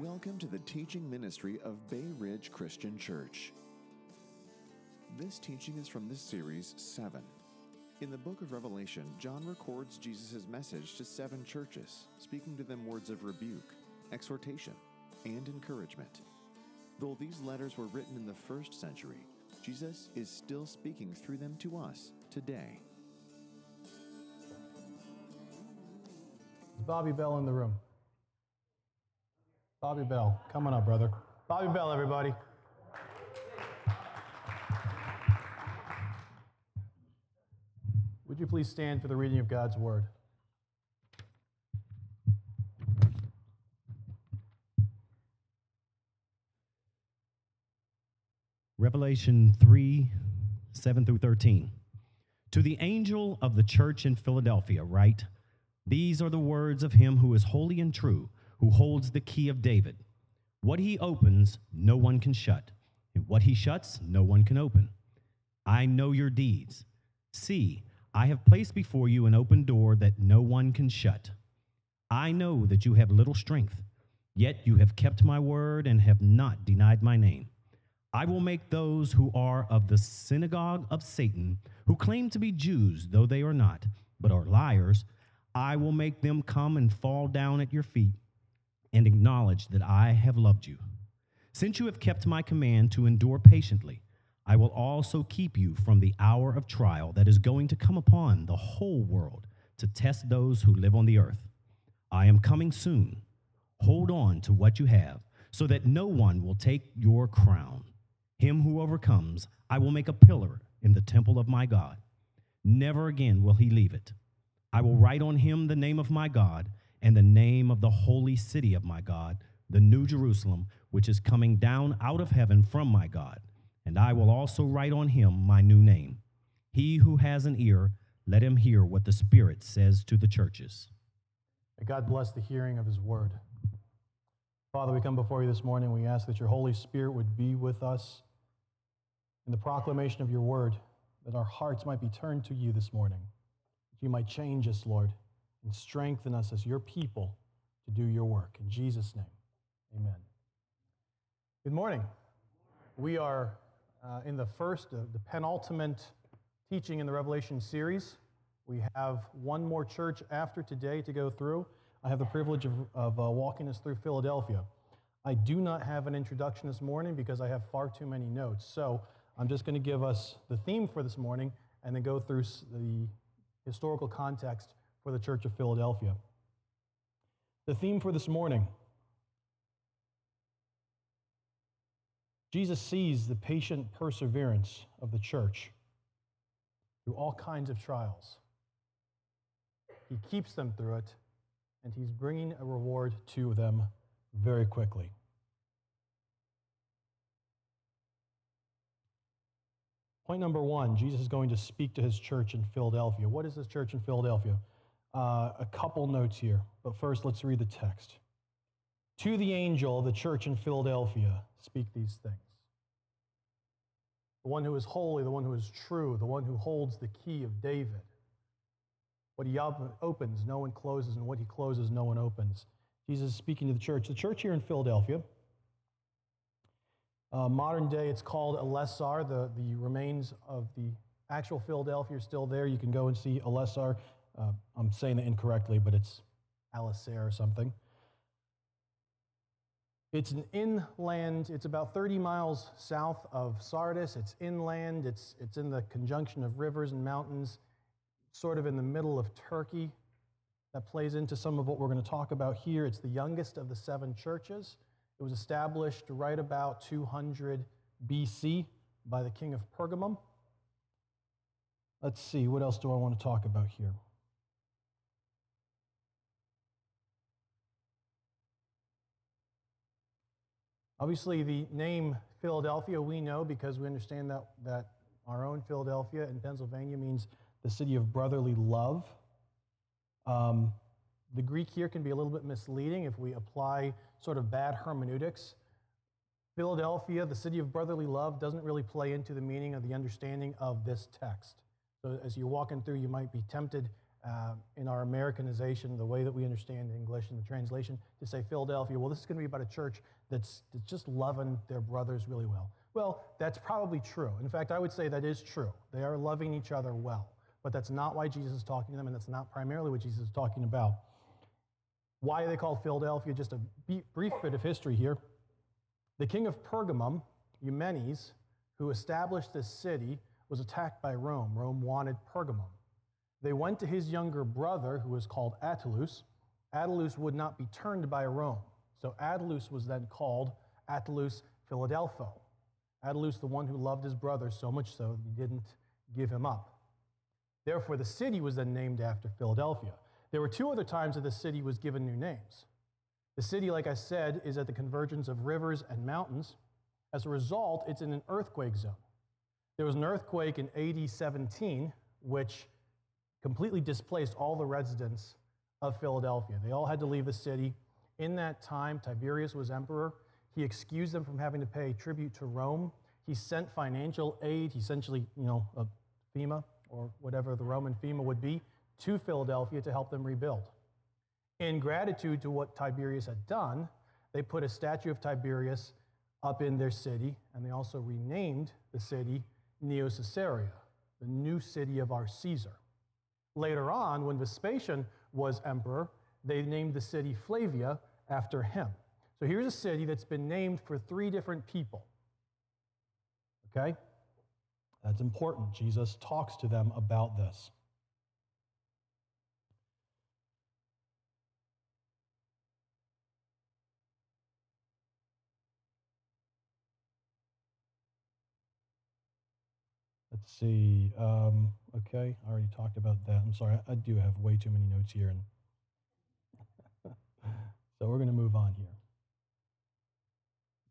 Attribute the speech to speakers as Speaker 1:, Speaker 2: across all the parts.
Speaker 1: Welcome to the teaching ministry of Bay Ridge Christian Church. This teaching is from the series 7. In the book of Revelation, John records Jesus' message to seven churches, speaking to them words of rebuke, exhortation, and encouragement. Though these letters were written in the first century, Jesus is still speaking through them to us today.
Speaker 2: Bobby Bell in the room? Bobby Bell, come on up, brother. Bobby Bell, everybody. Would you please stand for the reading of God's word?
Speaker 3: Revelation 3 7 through 13. To the angel of the church in Philadelphia, write These are the words of him who is holy and true, who holds the key of David. What he opens, no one can shut, and what he shuts, no one can open. I know your deeds. See, I have placed before you an open door that no one can shut. I know that you have little strength, yet you have kept my word and have not denied my name. I will make those who are of the synagogue of Satan, who claim to be Jews, though they are not, but are liars, I will make them come and fall down at your feet and acknowledge that I have loved you. Since you have kept my command to endure patiently, I will also keep you from the hour of trial that is going to come upon the whole world to test those who live on the earth. I am coming soon. Hold on to what you have, so that no one will take your crown. Him who overcomes, I will make a pillar in the temple of my God. Never again will he leave it. I will write on him the name of my God and the name of the holy city of my God, the new Jerusalem, which is coming down out of heaven from my God. And I will also write on him my new name. He who has an ear, let him hear what the Spirit says to the churches.
Speaker 2: May God bless the hearing of his word. Father, we come before you this morning. We ask that your Holy Spirit would be with us in the proclamation of your word, that our hearts might be turned to you this morning, that you might change us, Lord, and strengthen us as your people to do your work. In Jesus' name, amen. Good morning. We are uh, in the first, uh, the penultimate teaching in the Revelation series. We have one more church after today to go through. I have the privilege of, of uh, walking us through Philadelphia. I do not have an introduction this morning because I have far too many notes. So I'm just going to give us the theme for this morning and then go through the historical context for the Church of Philadelphia. The theme for this morning Jesus sees the patient perseverance of the church through all kinds of trials. He keeps them through it, and he's bringing a reward to them very quickly. Point number one Jesus is going to speak to his church in Philadelphia. What is this church in Philadelphia? Uh, a couple notes here, but first let's read the text. To the angel of the church in Philadelphia, speak these things. The one who is holy, the one who is true, the one who holds the key of David. What he opens, no one closes, and what he closes, no one opens. Jesus is speaking to the church. The church here in Philadelphia, uh, modern day, it's called Elessar. The, the remains of the actual Philadelphia are still there. You can go and see Elessar. Uh, I'm saying it incorrectly, but it's Alisair or something. It's an inland, it's about 30 miles south of Sardis. It's inland, it's, it's in the conjunction of rivers and mountains, sort of in the middle of Turkey. That plays into some of what we're going to talk about here. It's the youngest of the seven churches. It was established right about 200 BC by the king of Pergamum. Let's see, what else do I want to talk about here? Obviously, the name Philadelphia we know because we understand that, that our own Philadelphia in Pennsylvania means the city of brotherly love. Um, the Greek here can be a little bit misleading if we apply sort of bad hermeneutics. Philadelphia, the city of brotherly love, doesn't really play into the meaning of the understanding of this text. So as you're walking through, you might be tempted uh, in our Americanization, the way that we understand English and the translation, to say Philadelphia, well, this is going to be about a church that's, that's just loving their brothers really well. Well, that's probably true. In fact, I would say that is true. They are loving each other well. But that's not why Jesus is talking to them, and that's not primarily what Jesus is talking about. Why are they called Philadelphia? Just a brief bit of history here. The king of Pergamum, Eumenes, who established this city, was attacked by Rome. Rome wanted Pergamum. They went to his younger brother, who was called Attalus. Attalus would not be turned by Rome. So Attalus was then called Attalus Philadelpho. Attalus, the one who loved his brother so much so that he didn't give him up. Therefore, the city was then named after Philadelphia. There were two other times that the city was given new names. The city, like I said, is at the convergence of rivers and mountains. As a result, it's in an earthquake zone. There was an earthquake in AD 17, which completely displaced all the residents of Philadelphia. They all had to leave the city. In that time, Tiberius was emperor. He excused them from having to pay tribute to Rome. He sent financial aid, essentially, you know, a FEMA or whatever the Roman FEMA would be, to Philadelphia to help them rebuild. In gratitude to what Tiberius had done, they put a statue of Tiberius up in their city, and they also renamed the city Neo Caesarea, the new city of our Caesar. Later on, when Vespasian was emperor, they named the city Flavia after him. So here's a city that's been named for three different people. Okay? That's important. Jesus talks to them about this. Let's see. Um, okay, I already talked about that. I'm sorry, I, do have way too many notes here. And so we're going to move on here.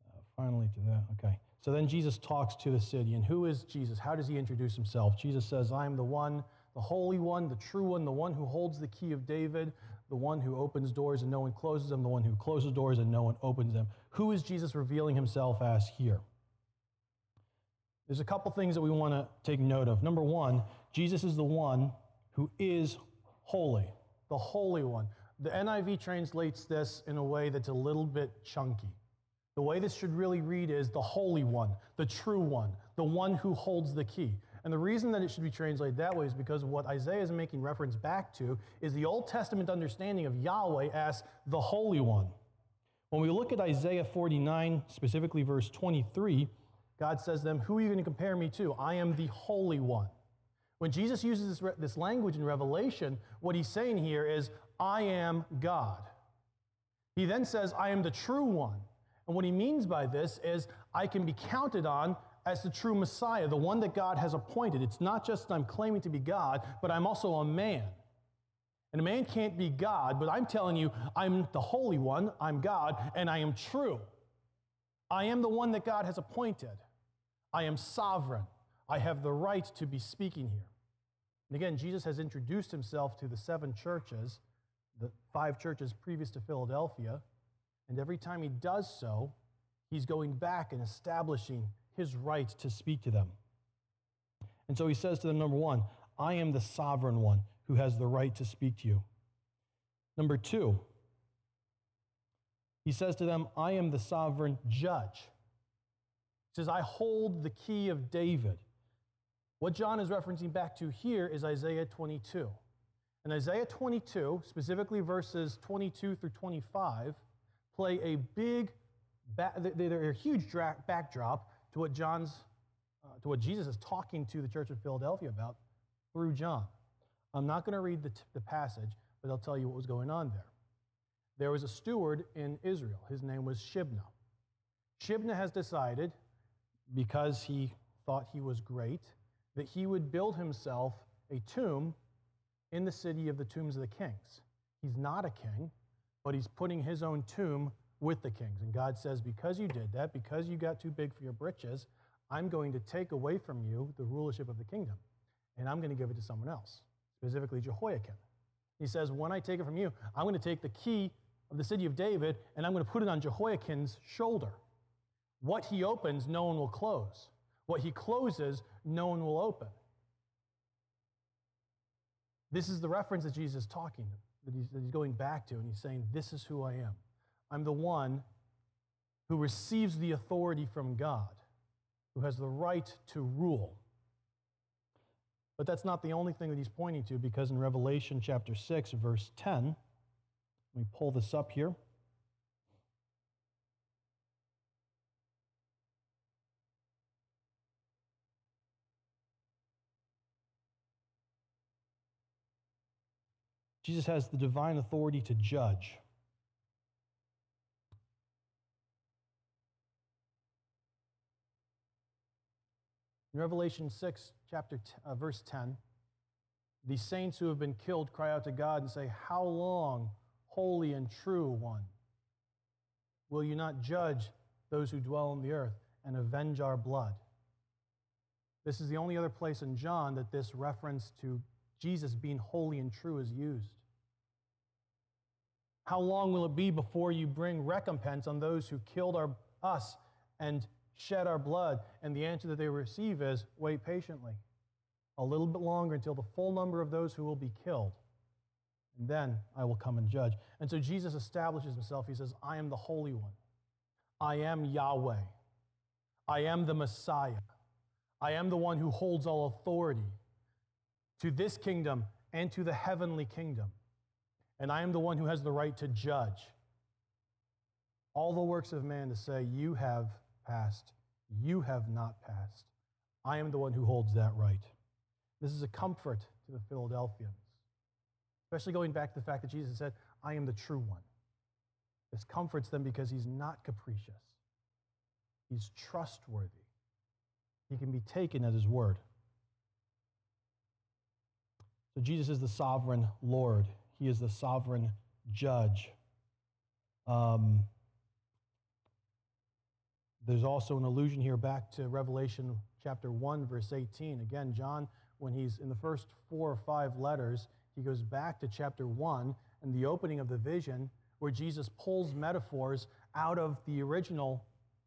Speaker 2: Uh, finally, to that. Okay. So then Jesus talks to the city. And who is Jesus? How does he introduce himself? Jesus says, I am the one, the Holy One, the true one, the one who holds the key of David, the one who opens doors and no one closes them, the one who closes doors and no one opens them. Who is Jesus revealing himself as here? There's a couple things that we want to take note of. Number one, Jesus is the one who is holy, the Holy One. The NIV translates this in a way that's a little bit chunky. The way this should really read is the Holy One, the true one, the one who holds the key. And the reason that it should be translated that way is because what Isaiah is making reference back to is the Old Testament understanding of Yahweh as the Holy One. When we look at Isaiah 49, specifically verse 23, God says to them, Who are you going to compare me to? I am the Holy One. When Jesus uses this, this language in Revelation, what he's saying here is, I am God. He then says, I am the true one. And what he means by this is, I can be counted on as the true Messiah, the one that God has appointed. It's not just I'm claiming to be God, but I'm also a man. And a man can't be God, but I'm telling you, I'm the Holy One, I'm God, and I am true. I am the one that God has appointed. I am sovereign. I have the right to be speaking here. And again, Jesus has introduced himself to the seven churches, the five churches previous to Philadelphia. And every time he does so, he's going back and establishing his right to speak to them. And so he says to them, number one, I am the sovereign one who has the right to speak to you. Number two, he says to them, I am the sovereign judge He says, I hold the key of David. What John is referencing back to here is Isaiah 22. And Isaiah 22, specifically verses 22 through 25, play a big, they're a huge backdrop to what John's, uh, to what Jesus is talking to the church of Philadelphia about through John. I'm not going to read the, t- the passage, but I'll tell you what was going on there. There was a steward in Israel. His name was Shibna. Shibna has decided because he thought he was great, that he would build himself a tomb in the city of the tombs of the kings. He's not a king, but he's putting his own tomb with the kings. And God says, Because you did that, because you got too big for your britches, I'm going to take away from you the rulership of the kingdom, and I'm going to give it to someone else, specifically Jehoiakim. He says, When I take it from you, I'm going to take the key of the city of David, and I'm going to put it on Jehoiakim's shoulder. What he opens, no one will close. What he closes, no one will open. This is the reference that Jesus is talking, that he's, that he's going back to, and he's saying, This is who I am. I'm the one who receives the authority from God, who has the right to rule. But that's not the only thing that he's pointing to, because in Revelation chapter 6, verse 10, let me pull this up here. Jesus has the divine authority to judge. In Revelation 6, chapter t- uh, verse 10, the saints who have been killed cry out to God and say, How long, holy and true one, will you not judge those who dwell on the earth and avenge our blood? This is the only other place in John that this reference to Jesus being holy and true is used. How long will it be before you bring recompense on those who killed our, us and shed our blood? And the answer that they receive is wait patiently a little bit longer until the full number of those who will be killed. And then I will come and judge. And so Jesus establishes himself. He says, I am the Holy One. I am Yahweh. I am the Messiah. I am the one who holds all authority to this kingdom and to the heavenly kingdom. And I am the one who has the right to judge all the works of man to say, You have passed, you have not passed. I am the one who holds that right. This is a comfort to the Philadelphians, especially going back to the fact that Jesus said, I am the true one. This comforts them because he's not capricious, he's trustworthy. He can be taken at his word. So Jesus is the sovereign Lord, he is the sovereign judge. Um, there's also an allusion here back to Revelation chapter 1, verse 18. Again, John, when he's in the first four or five letters, he goes back to chapter 1 and the opening of the vision, where Jesus pulls metaphors out of the original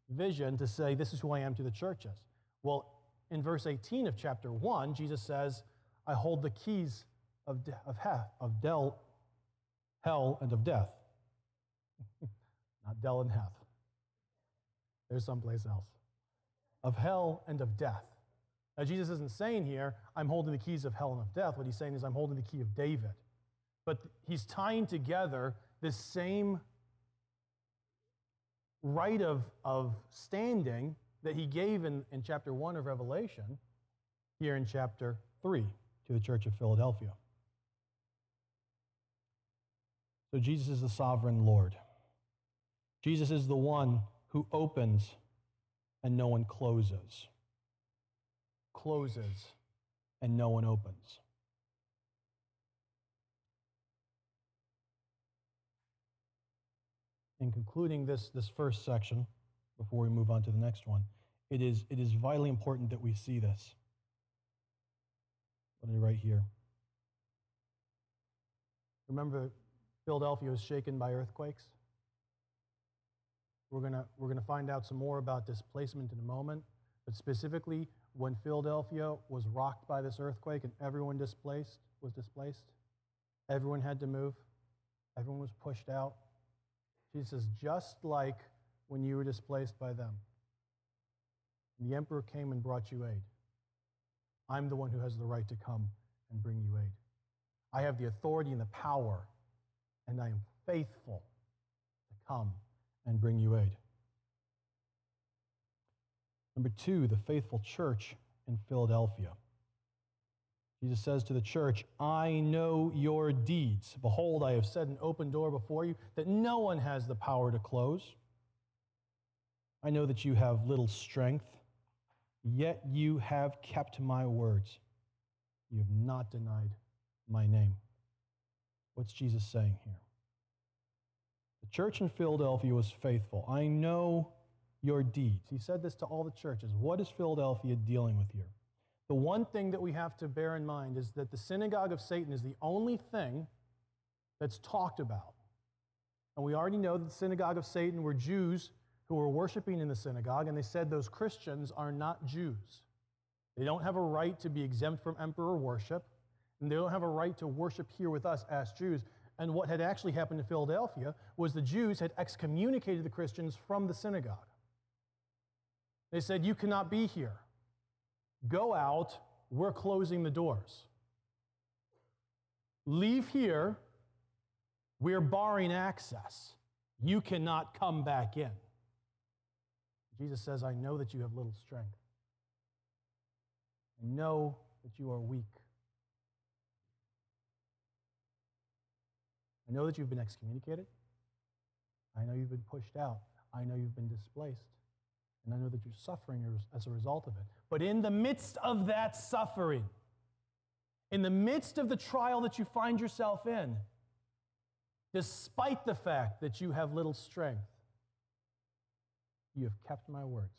Speaker 2: vision to say, This is who I am to the churches. Well, in verse 18 of chapter 1, Jesus says, I hold the keys of, de- of, of del, hell and of death. Not Del and Heth. There's someplace else. Of hell and of death. Now, Jesus isn't saying here, I'm holding the keys of hell and of death. What he's saying is, I'm holding the key of David. But he's tying together this same right of, of standing that he gave in, in chapter 1 of Revelation here in chapter 3 to the church of Philadelphia. So Jesus is the sovereign Lord. Jesus is the one who opens and no one closes, closes and no one opens. In concluding this, this first section, before we move on to the next one, it is, it is vitally important that we see this. Did I write here? Remember, Philadelphia was shaken by earthquakes? We're going we're going to find out some more about displacement in a moment, but specifically when Philadelphia was rocked by this earthquake and everyone displaced was displaced, everyone had to move, everyone was pushed out. Jesus says, just like when you were displaced by them. The emperor came and brought you aid. I'm the one who has the right to come and bring you aid. I have the authority and the power, and I am faithful to come and bring you aid. Number two, the faithful church in Philadelphia. Jesus says to the church, I know your deeds. Behold, I have set an open door before you that no one has the power to close. I know that you have little strength, yet you have kept my words. You have not denied my name. What's Jesus saying here? The church in Philadelphia was faithful. I know your deeds. He said this to all the churches. What is Philadelphia dealing with here? The one thing that we have to bear in mind is that the synagogue of Satan is the only thing that's talked about. And we already know that the synagogue of Satan were Jews who were worshiping in the synagogue, and they said those Christians are not Jews. They don't have a right to be exempt from emperor worship, And they don't have a right to worship here with us as Jews. And what had actually happened in Philadelphia was the Jews had excommunicated the Christians from the synagogue. They said, You cannot be here. Go out. We're closing the doors. Leave here. We're barring access. You cannot come back in. Jesus says, I know that you have little strength. I know that you are weak. I know that you've been excommunicated. I know you've been pushed out. I know you've been displaced. And I know that you're suffering as a result of it. But in the midst of that suffering, in the midst of the trial that you find yourself in, despite the fact that you have little strength, you have kept my words.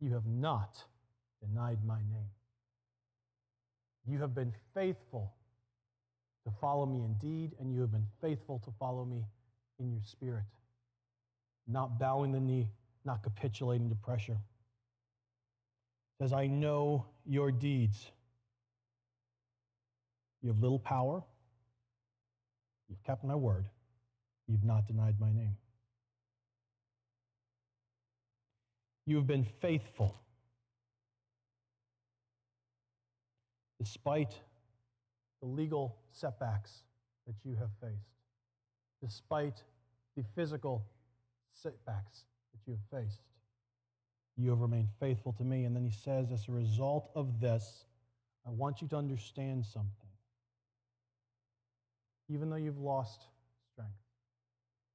Speaker 2: You have not denied my name. You have been faithful follow me in deed, and you have been faithful to follow me in your spirit, not bowing the knee, not capitulating to pressure. It says, I know your deeds. You have little power. You've kept my word. You've not denied my name. You have been faithful. Despite the legal setbacks that you have faced, despite the physical setbacks that you have faced. You have remained faithful to me. And then he says, as a result of this, I want you to understand something. Even though you've lost strength,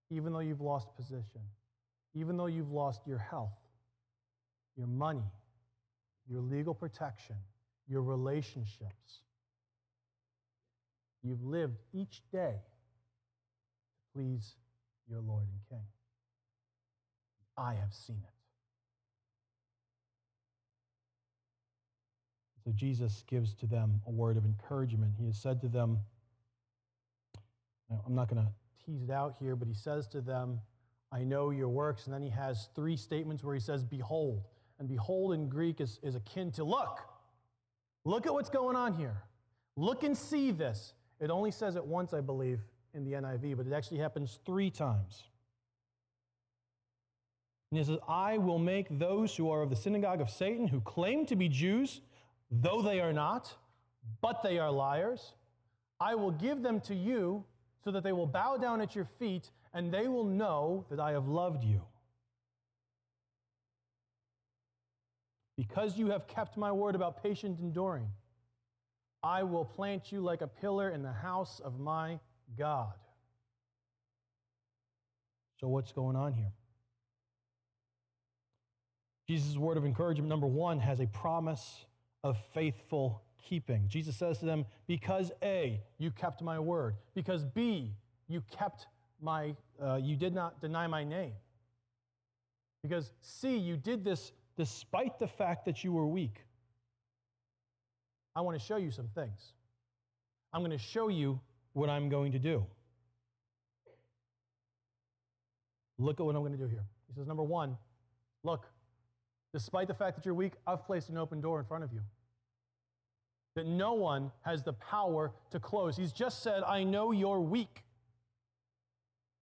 Speaker 2: even though you've lost position, even though you've lost your health, your money, your legal protection, your relationships, You've lived each day to please your Lord and King. I have seen it. So Jesus gives to them a word of encouragement. He has said to them, I'm not going to tease it out here, but he says to them, I know your works. And then he has three statements where he says, Behold. And behold in Greek is, is akin to look. Look at what's going on here. Look and see this. It only says it once, I believe, in the NIV, but it actually happens three times. And he says, I will make those who are of the synagogue of Satan, who claim to be Jews, though they are not, but they are liars, I will give them to you so that they will bow down at your feet and they will know that I have loved you. Because you have kept my word about patient enduring. I will plant you like a pillar in the house of my God. So, what's going on here? Jesus' word of encouragement, number one, has a promise of faithful keeping. Jesus says to them, Because A, you kept my word. Because B, you kept my, uh, you did not deny my name. Because C, you did this despite the fact that you were weak. I want to show you some things. I'm going to show you what I'm going to do. Look at what I'm going to do here. He says, number one, look, despite the fact that you're weak, I've placed an open door in front of you. That no one has the power to close. He's just said, I know you're weak.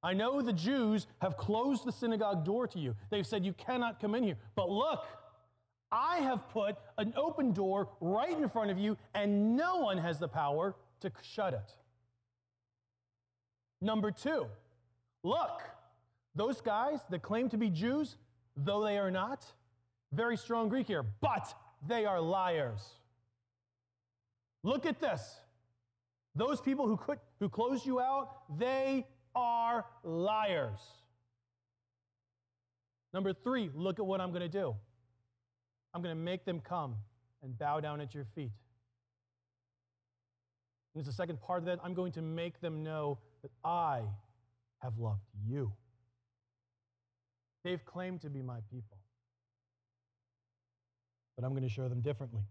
Speaker 2: I know the Jews have closed the synagogue door to you. They've said, You cannot come in here. But look, I have put an open door right in front of you, and no one has the power to shut it. Number two, look, those guys that claim to be Jews, though they are not, very strong Greek here, but they are liars. Look at this. Those people who, could, who closed you out, they are liars. Number three, look at what I'm going to do. I'm going to make them come and bow down at your feet. And as the second part of that, I'm going to make them know that I have loved you. They've claimed to be my people, but I'm going to show them differently.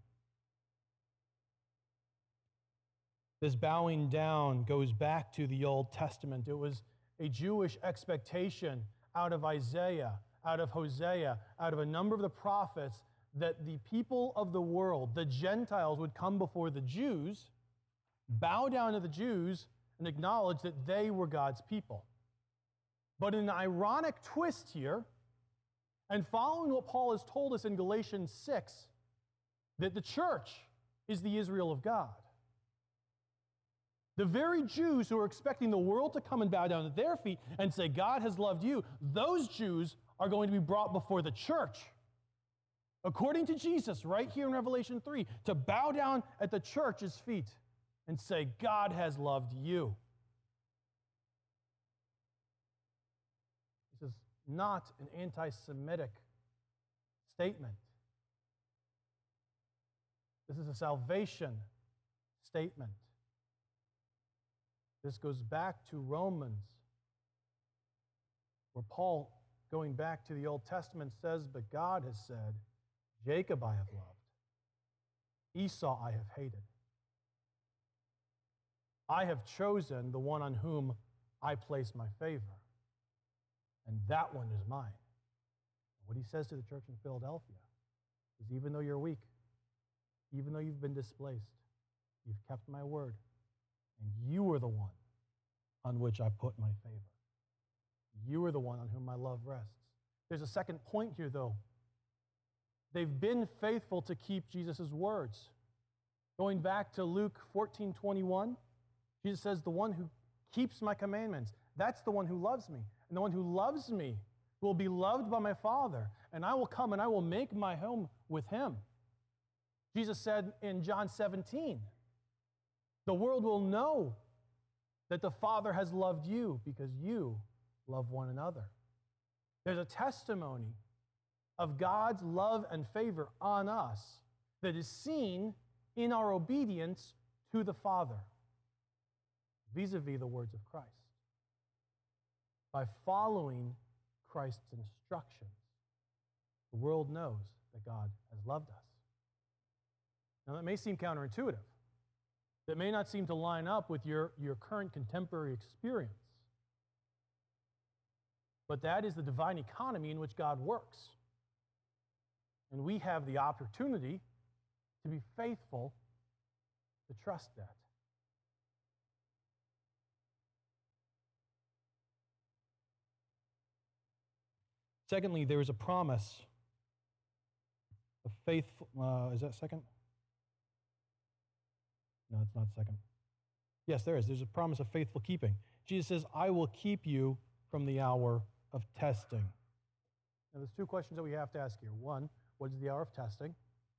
Speaker 2: This bowing down goes back to the Old Testament. It was a Jewish expectation out of Isaiah, out of Hosea, out of a number of the prophets that the people of the world, the Gentiles, would come before the Jews, bow down to the Jews, and acknowledge that they were God's people. But in an ironic twist here, and following what Paul has told us in Galatians 6, that the church is the Israel of God. The very Jews who are expecting the world to come and bow down at their feet and say, God has loved you, those Jews are going to be brought before the church. According to Jesus, right here in Revelation 3, to bow down at the church's feet and say, God has loved you. This is not an anti Semitic statement. This is a salvation statement. This goes back to Romans, where Paul, going back to the Old Testament, says, But God has said, Jacob I have loved, Esau I have hated. I have chosen the one on whom I place my favor, and that one is mine. What he says to the church in Philadelphia is even though you're weak, even though you've been displaced, you've kept my word, and you are the one on which I put my favor. You are the one on whom my love rests. There's a second point here, though. They've been faithful to keep Jesus' words. Going back to Luke 14 21, Jesus says, The one who keeps my commandments, that's the one who loves me. And the one who loves me will be loved by my Father, and I will come and I will make my home with him. Jesus said in John 17, The world will know that the Father has loved you because you love one another. There's a testimony of God's love and favor on us that is seen in our obedience to the Father vis a vis the words of Christ. By following Christ's instructions, the world knows that God has loved us. Now, that may seem counterintuitive. That may not seem to line up with your, your current contemporary experience. But that is the divine economy in which God works. And we have the opportunity to be faithful to trust that. Secondly, there is a promise of faithful. Uh, is that second? No, it's not second. Yes, there is. There's a promise of faithful keeping. Jesus says, I will keep you from the hour of testing. Now, there's two questions that we have to ask here. One, what is the hour of testing?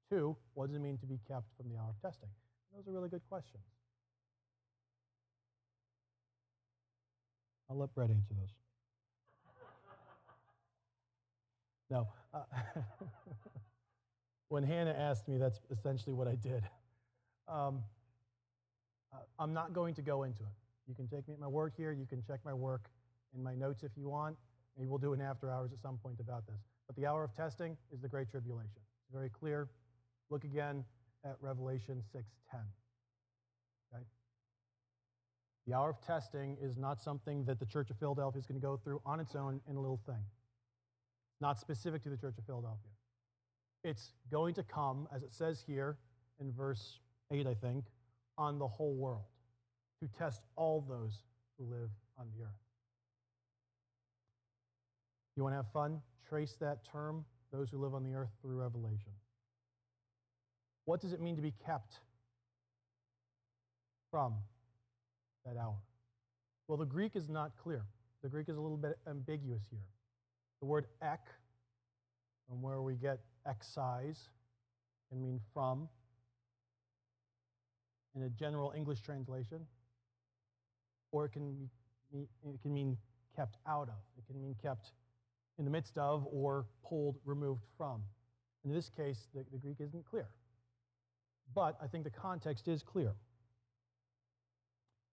Speaker 2: Two, what does it mean to be kept from the hour of testing? those are really good questions. I'll let Brett answer those. No. Uh, when Hannah asked me, that's essentially what I did. Um, uh, I'm not going to go into it. You can take me at my word here. You can check my work in my notes if you want. Maybe we'll do an after hours at some point about this. But the hour of testing is the Great Tribulation. It's very clear. Look again at Revelation 6:10. Okay? The hour of testing is not something that the Church of Philadelphia is going to go through on its own in a little thing. Not specific to the Church of Philadelphia. It's going to come, as it says here in verse 8, I think, on the whole world to test all those who live on the earth. You want to have fun? Trace that term, those who live on the earth, through Revelation. What does it mean to be kept from that hour? Well, the Greek is not clear. The Greek is a little bit ambiguous here. The word ek, from where we get excise, can mean from in a general English translation, or it can, be, it can mean kept out of. It can mean kept in the midst of or pulled, removed from. In this case, the, the Greek isn't clear. But I think the context is clear.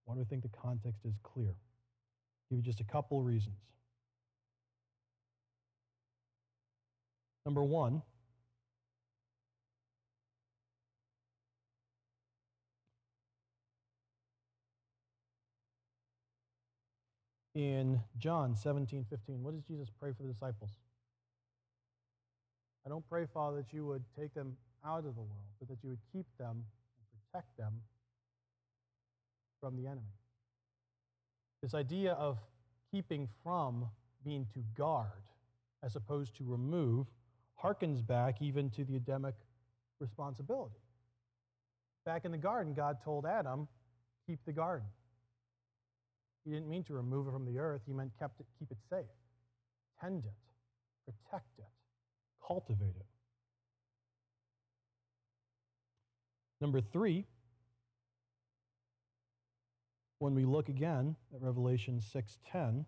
Speaker 2: Why do I think the context is clear? I'll give you just a couple reasons. Number one, in John 17, 15, what does Jesus pray for the disciples? I don't pray, Father, that you would take them out of the world, but that you would keep them and protect them from the enemy. This idea of keeping from being to guard as opposed to remove harkens back even to the Adamic responsibility. Back in the garden, God told Adam, keep the garden. He didn't mean to remove it from the earth, he meant kept it, keep it safe, tend it, protect it, cultivate it. Number three, when we look again at Revelation 6:10,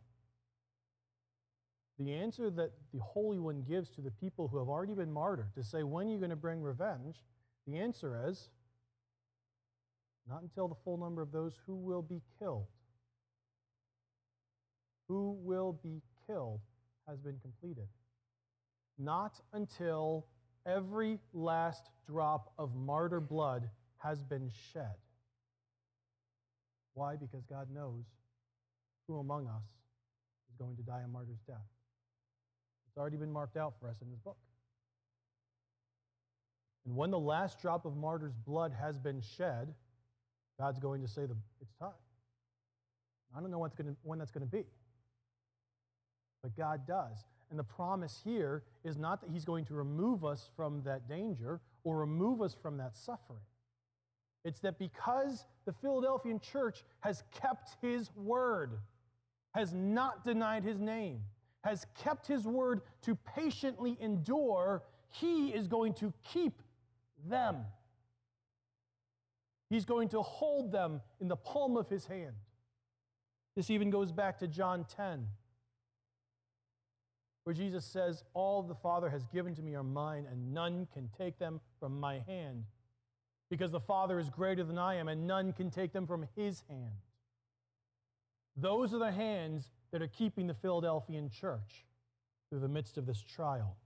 Speaker 2: the answer that the Holy One gives to the people who have already been martyred to say, when are you going to bring revenge? The answer is, not until the full number of those who will be killed. Who will be killed has been completed. Not until every last drop of martyr blood has been shed. Why? Because God knows who among us is going to die a martyr's death. It's already been marked out for us in this book. And when the last drop of martyr's blood has been shed, God's going to say, the, It's time. I don't know what's gonna, when that's going to be. But God does. And the promise here is not that He's going to remove us from that danger or remove us from that suffering. It's that because the Philadelphian church has kept His word, has not denied His name, has kept His word to patiently endure, He is going to keep them. He's going to hold them in the palm of His hand. This even goes back to John 10 where Jesus says, All the Father has given to me are mine, and none can take them from my hand. Because the Father is greater than I am, and none can take them from his hand. Those are the hands that are keeping the Philadelphian church through the midst of this trial.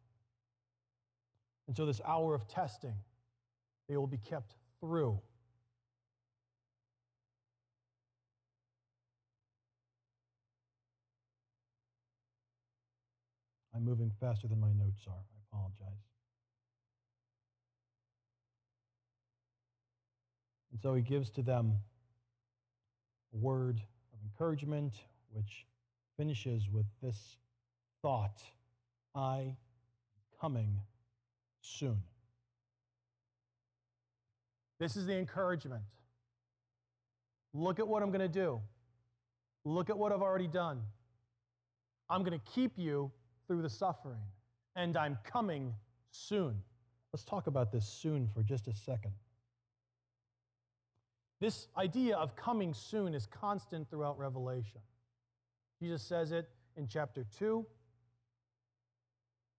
Speaker 2: And so, this hour of testing, they will be kept through. I'm moving faster than my notes are. I apologize. And so he gives to them a word of encouragement, which finishes with this thought I am coming soon. This is the encouragement. Look at what I'm going to do. Look at what I've already done. I'm going to keep you through the suffering, and I'm coming soon. Let's talk about this soon for just a second. This idea of coming soon is constant throughout Revelation. Jesus says it in chapter 2.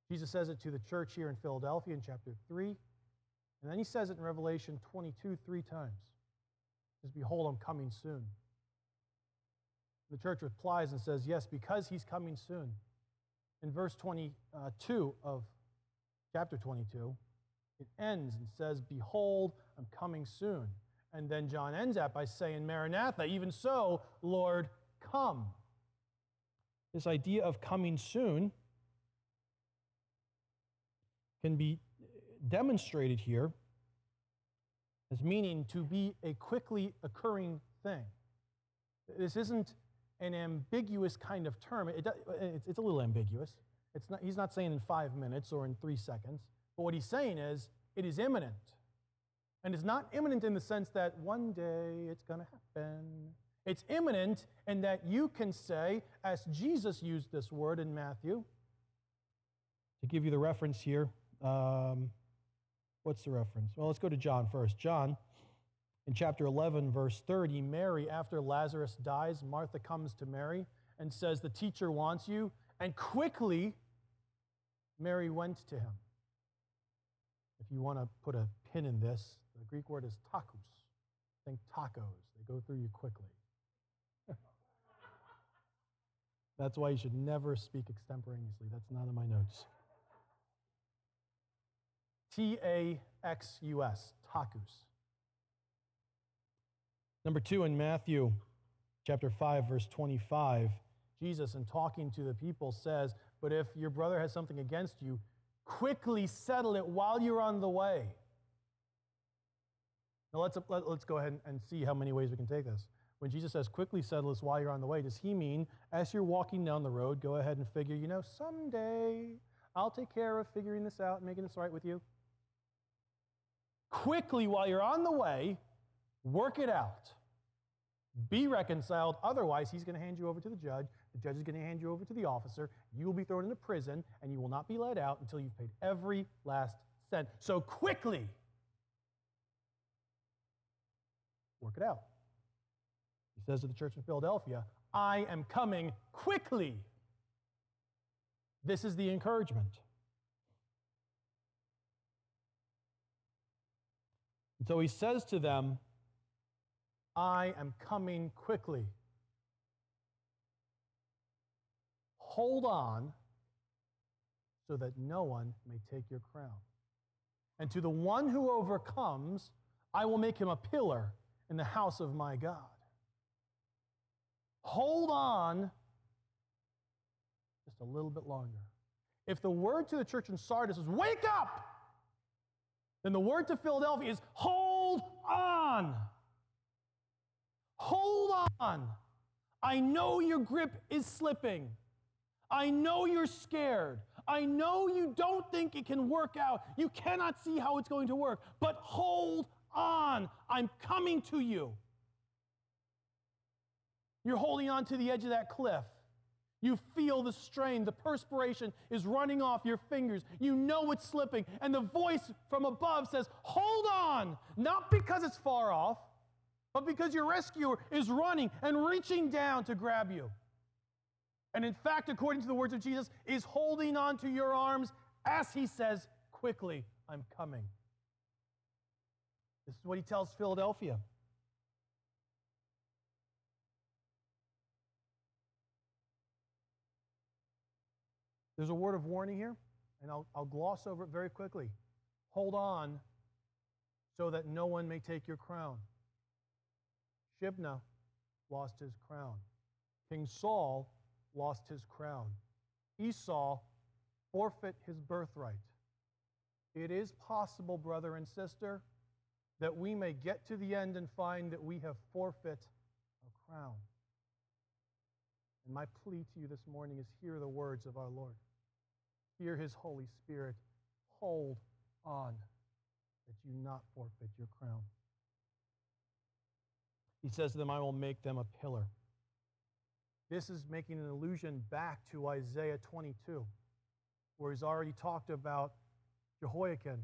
Speaker 2: Jesus says it to the church here in Philadelphia in chapter 3. And then he says it in Revelation 22 three times. Says, Behold, I'm coming soon. The church replies and says, Yes, because he's coming soon in verse 22 of chapter 22, it ends and says, Behold, I'm coming soon. And then John ends that by saying, Maranatha, even so, Lord, come. This idea of coming soon can be demonstrated here as meaning to be a quickly occurring thing. This isn't an ambiguous kind of term. It, it's, it's a little ambiguous. It's not, he's not saying in five minutes or in three seconds, but what he's saying is it is imminent. And it's not imminent in the sense that one day it's going to happen. It's imminent in that you can say, as Jesus used this word in Matthew, to give you the reference here. Um, what's the reference? Well, let's go to John first. John in chapter 11, verse 30, Mary, after Lazarus dies, Martha comes to Mary and says, The teacher wants you. And quickly, Mary went to him. If you want to put a pin in this, the Greek word is takus. Think tacos, they go through you quickly. That's why you should never speak extemporaneously. That's not in my notes. T A X U S, takus. Number two, in Matthew chapter 5, verse 25, Jesus, in talking to the people, says, But if your brother has something against you, Quickly settle it while you're on the way. Now let's, let, us let us go ahead and see how many ways we can take this. When Jesus says, quickly settle this while you're on the way, does he mean as you're walking down the road, go ahead and figure, you know, someday I'll take care of figuring this out and making this right with you? Quickly, while you're on the way, work it out. Be reconciled. Otherwise, he's going to hand you over to the judge. The judge is going to hand you over to the officer. You will be thrown into prison, and you will not be let out until you've paid every last cent. So quickly, work it out. He says to the church in Philadelphia, I am coming quickly. This is the encouragement. And so he says to them, I am coming quickly. Hold on so that no one may take your crown. And to the one who overcomes, I will make him a pillar in the house of my God. Hold on just a little bit longer. If the word to the church in Sardis is wake up, then the word to Philadelphia is hold on. Hold on. I know your grip is slipping. I know you're scared. I know you don't think it can work out. You cannot see how it's going to work, but hold on. I'm coming to you. You're holding on to the edge of that cliff. You feel the strain, the perspiration is running off your fingers. You know it's slipping, and the voice from above says, Hold on, not because it's far off, but because your rescuer is running and reaching down to grab you. And in fact, according to the words of Jesus, is holding on to your arms as he says, Quickly, I'm coming. This is what he tells Philadelphia. There's a word of warning here, and I'll, I'll gloss over it very quickly. Hold on so that no one may take your crown. Shebna lost his crown. King Saul lost his crown. Esau forfeit his birthright. It is possible, brother and sister, that we may get to the end and find that we have forfeit a crown. And my plea to you this morning is hear the words of our Lord. Hear his Holy Spirit. Hold on that you not forfeit your crown. He says to them, I will make them a pillar. This is making an allusion back to Isaiah 22, where he's already talked about Jehoiakim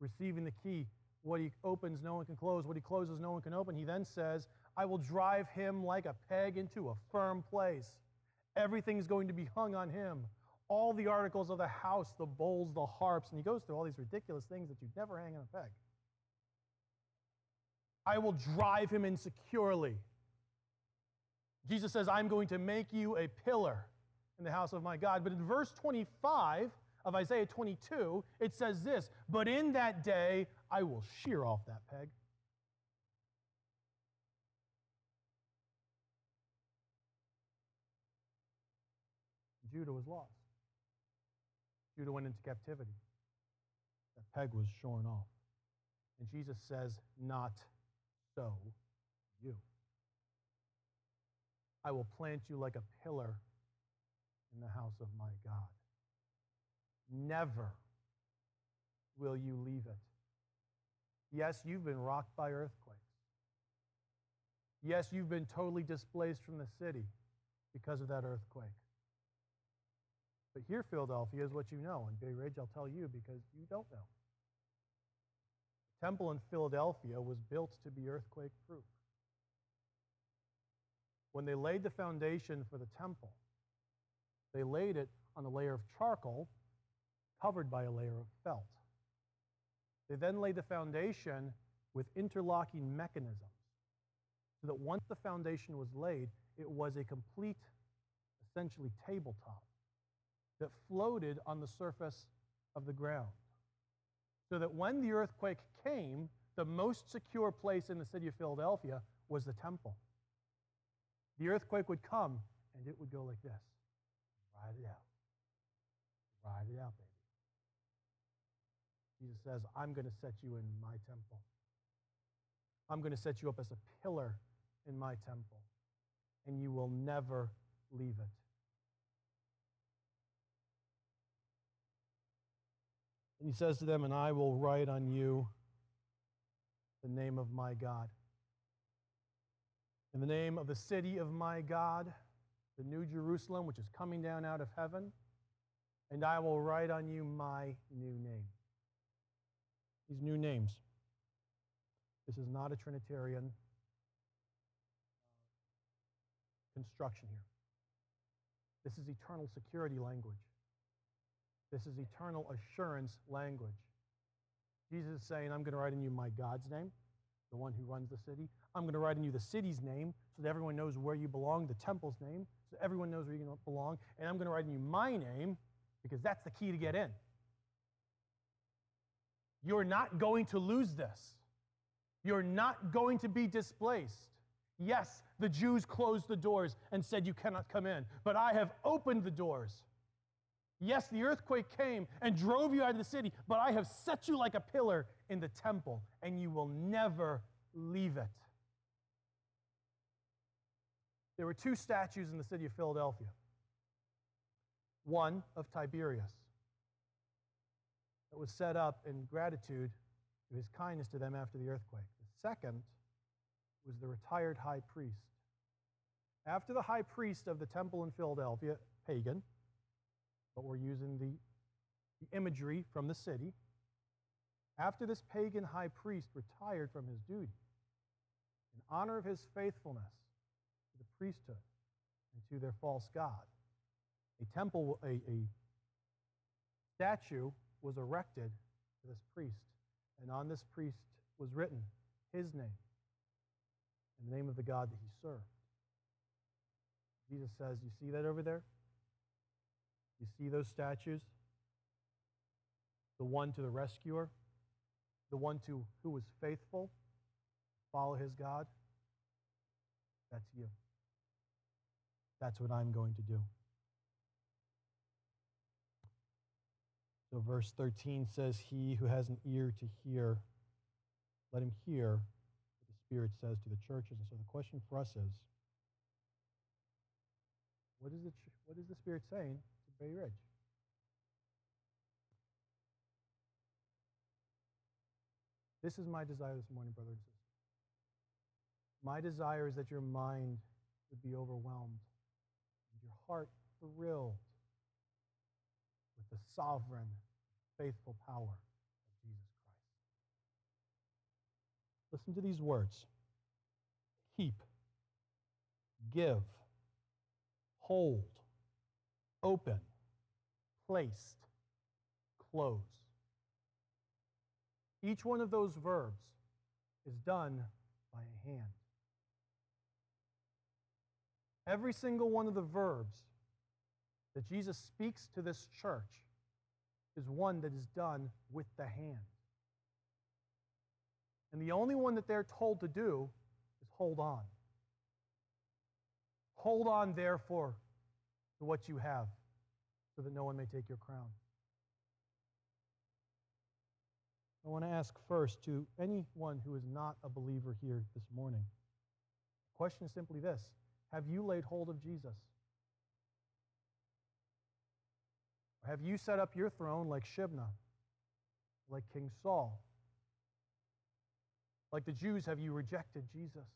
Speaker 2: receiving the key. What he opens, no one can close. What he closes, no one can open. He then says, I will drive him like a peg into a firm place. Everything's going to be hung on him all the articles of the house, the bowls, the harps, and he goes through all these ridiculous things that you'd never hang on a peg. I will drive him insecurely. Jesus says, I'm going to make you a pillar in the house of my God. But in verse 25 of Isaiah 22, it says this But in that day, I will shear off that peg. Judah was lost. Judah went into captivity. That peg was shorn off. And Jesus says, Not so you. I will plant you like a pillar in the house of my God. Never will you leave it. Yes, you've been rocked by earthquakes. Yes, you've been totally displaced from the city because of that earthquake. But here, Philadelphia, is what you know. And Bay Ridge, I'll tell you because you don't know. Temple in Philadelphia was built to be earthquake proof. When they laid the foundation for the temple, they laid it on a layer of charcoal covered by a layer of felt. They then laid the foundation with interlocking mechanisms so that once the foundation was laid, it was a complete, essentially, tabletop that floated on the surface of the ground. So that when the earthquake came, the most secure place in the city of Philadelphia was the temple. The earthquake would come and it would go like this ride it out. Ride it out, baby. Jesus says, I'm going to set you in my temple. I'm going to set you up as a pillar in my temple, and you will never leave it. And he says to them, And I will write on you the name of my God. In the name of the city of my God, the New Jerusalem, which is coming down out of heaven, and I will write on you my new name. These new names. This is not a Trinitarian uh, construction here. This is eternal security language. This is eternal assurance language. Jesus is saying, I'm going to write in you my God's name, the one who runs the city. I'm going to write in you the city's name so that everyone knows where you belong, the temple's name, so everyone knows where you belong. And I'm going to write in you my name because that's the key to get in. You're not going to lose this. You're not going to be displaced. Yes, the Jews closed the doors and said, You cannot come in, but I have opened the doors. Yes, the earthquake came and drove you out of the city, but I have set you like a pillar in the temple, and you will never leave it. There were two statues in the city of Philadelphia one of Tiberius that was set up in gratitude to his kindness to them after the earthquake. The second was the retired high priest. After the high priest of the temple in Philadelphia, pagan, but we're using the, the imagery from the city. After this pagan high priest retired from his duty, in honor of his faithfulness to the priesthood and to their false god, a temple, a, a statue was erected to this priest, and on this priest was written his name and the name of the God that he served. Jesus says, You see that over there? You see those statues? The one to the rescuer, the one to who was faithful, follow his God. That's you. That's what I'm going to do. So, verse 13 says, He who has an ear to hear, let him hear what the Spirit says to the churches. And so, the question for us is, what is the, what is the Spirit saying Bay Ridge. This is my desire this morning, brother and. My desire is that your mind would be overwhelmed and your heart thrilled with the sovereign, faithful power of Jesus Christ. Listen to these words keep, give, hold, open, placed, close. Each one of those verbs is done by a hand. Every single one of the verbs that Jesus speaks to this church is one that is done with the hand. And the only one that they're told to do is hold on. Hold on, therefore, to what you have so that no one may take your crown. I want to ask first to anyone who is not a believer here this morning. The question is simply this Have you laid hold of Jesus? Or have you set up your throne like Shebna, like King Saul? Like the Jews, have you rejected Jesus?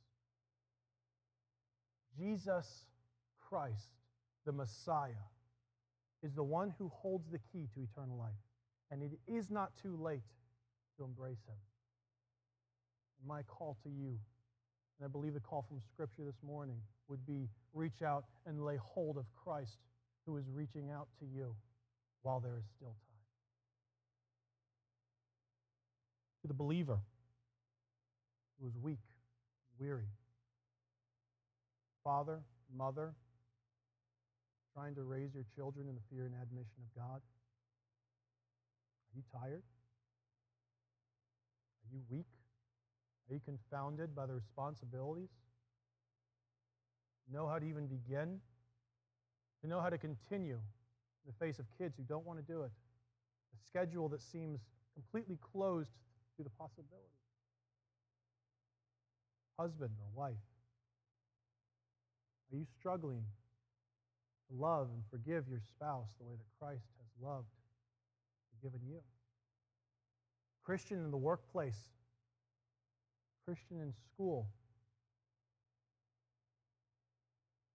Speaker 2: Jesus Christ, the Messiah, is the one who holds the key to eternal life. And it is not too late to embrace him. My call to you, and I believe the call from Scripture this morning, would be reach out and lay hold of Christ who is reaching out to you while there is still time. To the believer who is weak, weary, father, mother, trying to raise your children in the fear and admonition of God? Are you tired? Are you weak? Are you confounded by the responsibilities? Know how to even begin? To know how to continue in the face of kids who don't want to do it? A schedule that seems completely closed to the possibility. Husband or wife, are you struggling love and forgive your spouse the way that Christ has loved, forgiven you? Christian in the workplace, Christian in school,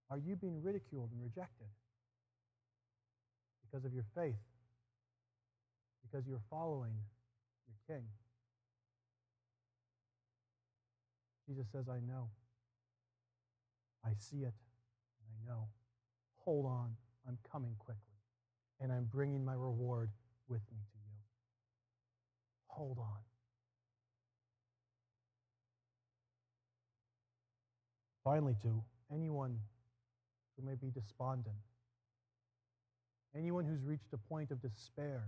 Speaker 2: are you being ridiculed and rejected because of your faith? Because you're following your king? Jesus says, I know. I see it, and I know. Hold on, I'm coming quickly, and I'm bringing my reward with me to you. Hold on. Finally, to anyone who may be despondent, anyone who's reached a point of despair,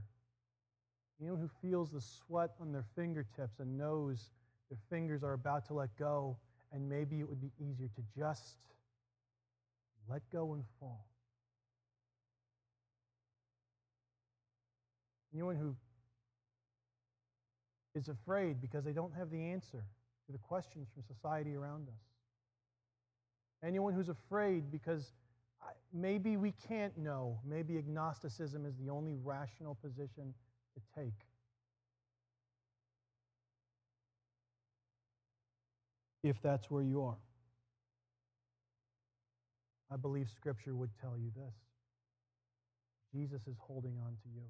Speaker 2: anyone who feels the sweat on their fingertips and knows their fingers are about to let go, and maybe it would be easier to just let go and fall. Anyone who is afraid because they don't have the answer to the questions from society around us. Anyone who's afraid because maybe we can't know, maybe agnosticism is the only rational position to take. If that's where you are, I believe Scripture would tell you this Jesus is holding on to you.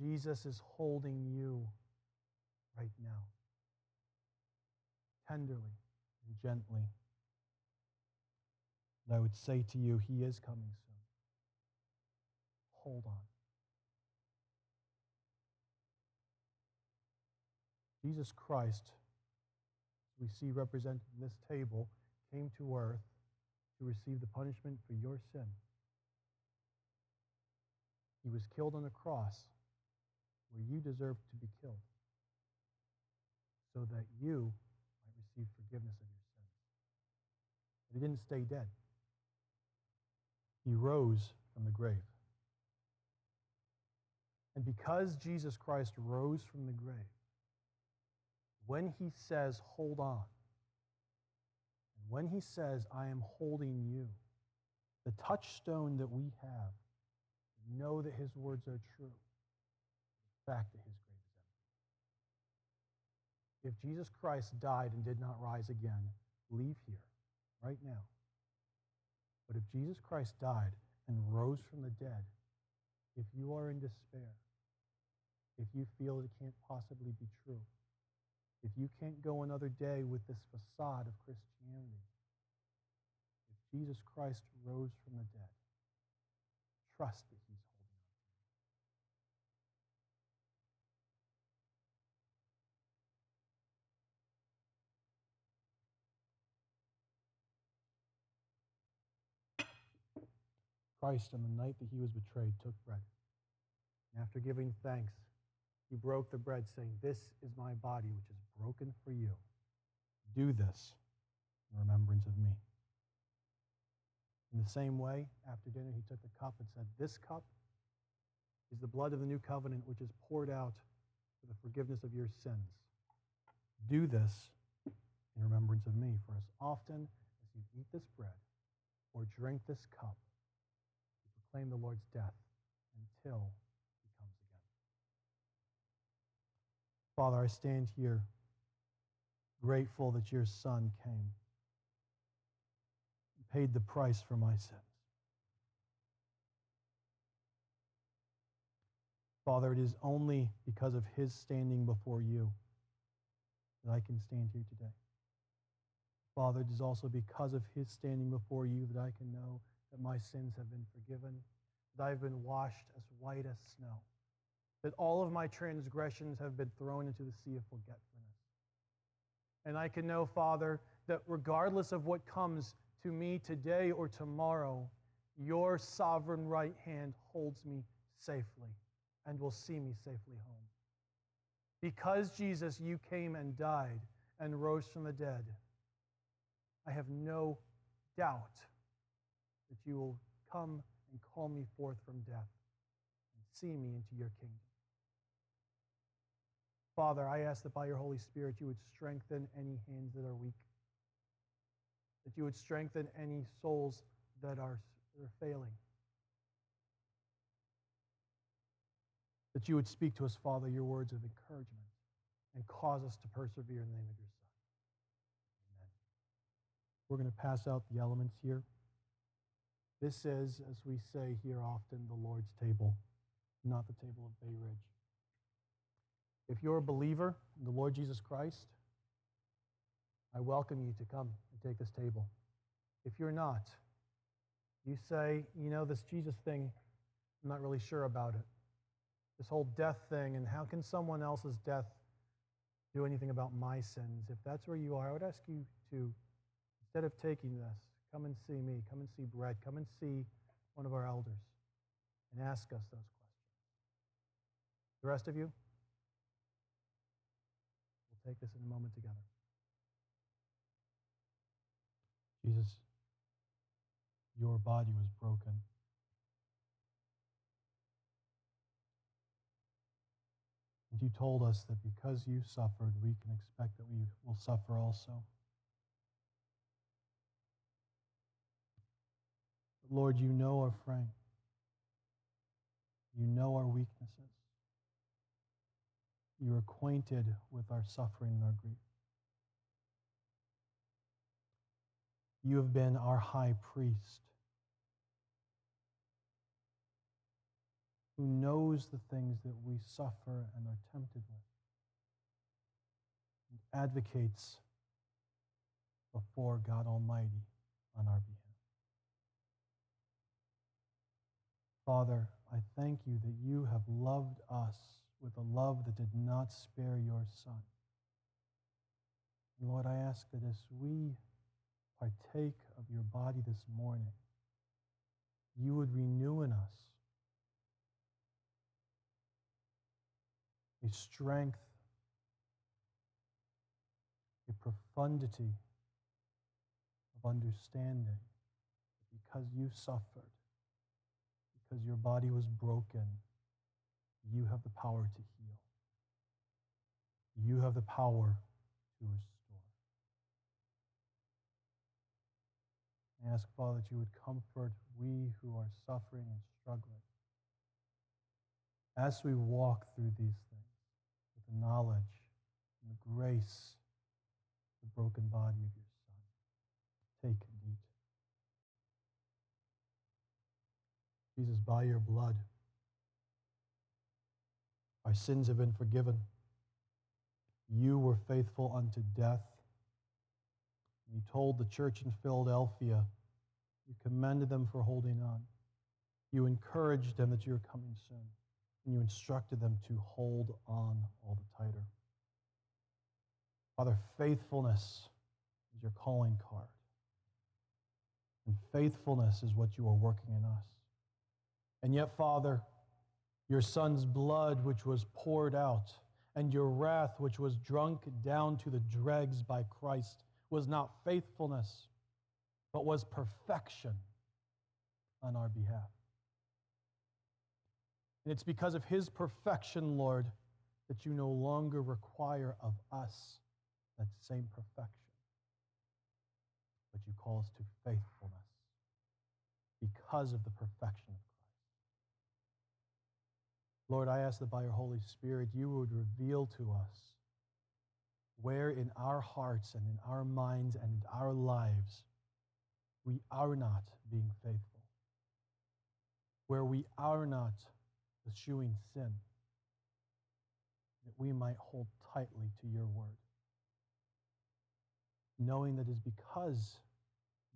Speaker 2: Jesus is holding you right now, tenderly and gently. And I would say to you, He is coming soon. Hold on. Jesus Christ, we see represented in this table, came to earth to receive the punishment for your sin. He was killed on the cross where you deserve to be killed so that you might receive forgiveness of your sins. But he didn't stay dead. He rose from the grave. And because Jesus Christ rose from the grave, when he says, hold on, and when he says, I am holding you, the touchstone that we have, know that his words are true, fact that his grave empty. If Jesus Christ died and did not rise again, leave here right now. But if Jesus Christ died and rose from the dead, if you are in despair, if you feel it can't possibly be true, if you can't go another day with this facade of Christianity, if Jesus Christ rose from the dead, trust that Christ, on the night that he was betrayed, took bread. And after giving thanks, he broke the bread, saying, This is my body, which is broken for you. Do this in remembrance of me. In the same way, after dinner, he took the cup and said, This cup is the blood of the new covenant, which is poured out for the forgiveness of your sins. Do this in remembrance of me. For as often as you eat this bread or drink this cup, proclaim the Lord's death until he comes again. Father, I stand here grateful that your Son came and paid the price for my sins. Father, it is only because of his standing before you that I can stand here today. Father, it is also because of his standing before you that I can know that my sins have been forgiven, that I have been washed as white as snow, that all of my transgressions have been thrown into the sea of forgetfulness. And I can know, Father, that regardless of what comes to me today or tomorrow, your sovereign right hand holds me safely and will see me safely home. Because, Jesus, you came and died and rose from the dead, I have no doubt you will come and call me forth from death and see me into your kingdom. Father, I ask that by your Holy Spirit you would strengthen any hands that are weak, that you would strengthen any souls that are, that are failing. That you would speak to us, Father, your words of encouragement and cause us to persevere in the name of your Son. Amen. We're going to pass out the elements here. This is, as we say here often, the Lord's table, not the table of Bay Ridge. If you're a believer in the Lord Jesus Christ, I welcome you to come and take this table. If you're not, you say, you know, this Jesus thing, I'm not really sure about it. This whole death thing, and how can someone else's death do anything about my sins? If that's where you are, I would ask you to, instead of taking this, come and see me, come and see Brett, come and see one of our elders and ask us those questions. The rest of you, we'll take this in a moment together. Jesus, your body was broken. And you told us that because you suffered, we can expect that we will suffer also. Lord, you know our frame. You know our weaknesses. You're acquainted with our suffering and our grief. You have been our high priest who knows the things that we suffer and are tempted with, and advocates before God Almighty on our behalf. Father, I thank you that you have loved us with a love that did not spare your Son. And Lord, I ask that as we partake of your body this morning, you would renew in us a strength, a profundity of understanding because you suffered, because your body was broken, you have the power to heal. You have the power to restore. I ask, Father, that you would comfort we who are suffering and struggling as we walk through these things with the knowledge and the grace, of the broken body of your Son. Take and eat. Jesus, by your blood, our sins have been forgiven. You were faithful unto death. You told the church in Philadelphia, you commended them for holding on. You encouraged them that you were coming soon. And you instructed them to hold on all the tighter. Father, faithfulness is your calling card. And faithfulness is what you are working in us. And yet, Father, your Son's blood, which was poured out, and your wrath, which was drunk down to the dregs by Christ, was not faithfulness, but was perfection on our behalf. And it's because of his perfection, Lord, that you no longer require of us that same perfection, but you call us to faithfulness because of the perfection of. Lord, I ask that by your Holy Spirit, you would reveal to us where in our hearts and in our minds and in our lives we are not being faithful, where we are not eschewing sin, that we might hold tightly to your word, knowing that it is because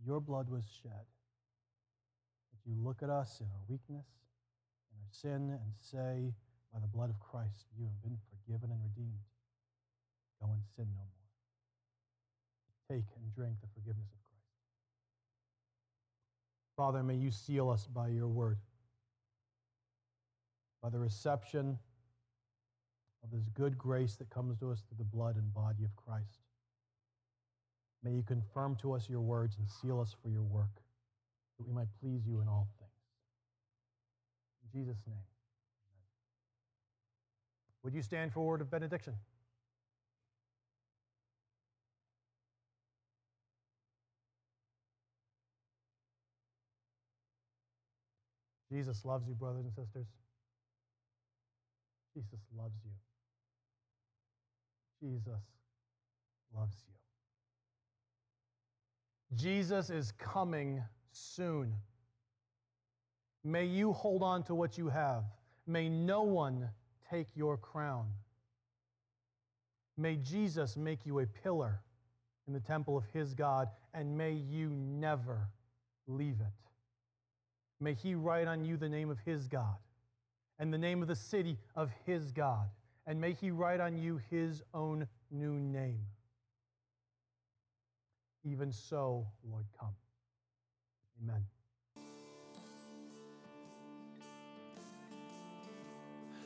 Speaker 2: your blood was shed that you look at us in our weakness sin and say, by the blood of Christ, you have been forgiven and redeemed. Go and sin no more. Take and drink the forgiveness of Christ. Father, may you seal us by your word by the reception of this good grace that comes to us through the blood and body of Christ. May you confirm to us your words and seal us for your work, that we might please you in all things. Jesus' name. Amen. Would you stand for a word of benediction? Jesus loves you, brothers and sisters. Jesus loves you. Jesus loves you. Jesus is coming soon. May you hold on to what you have. May no one take your crown. May Jesus make you a pillar in the temple of his God, and may you never leave it. May he write on you the name of his God and the name of the city of his God, and may he write on you his own new name. Even so, Lord, come. Amen.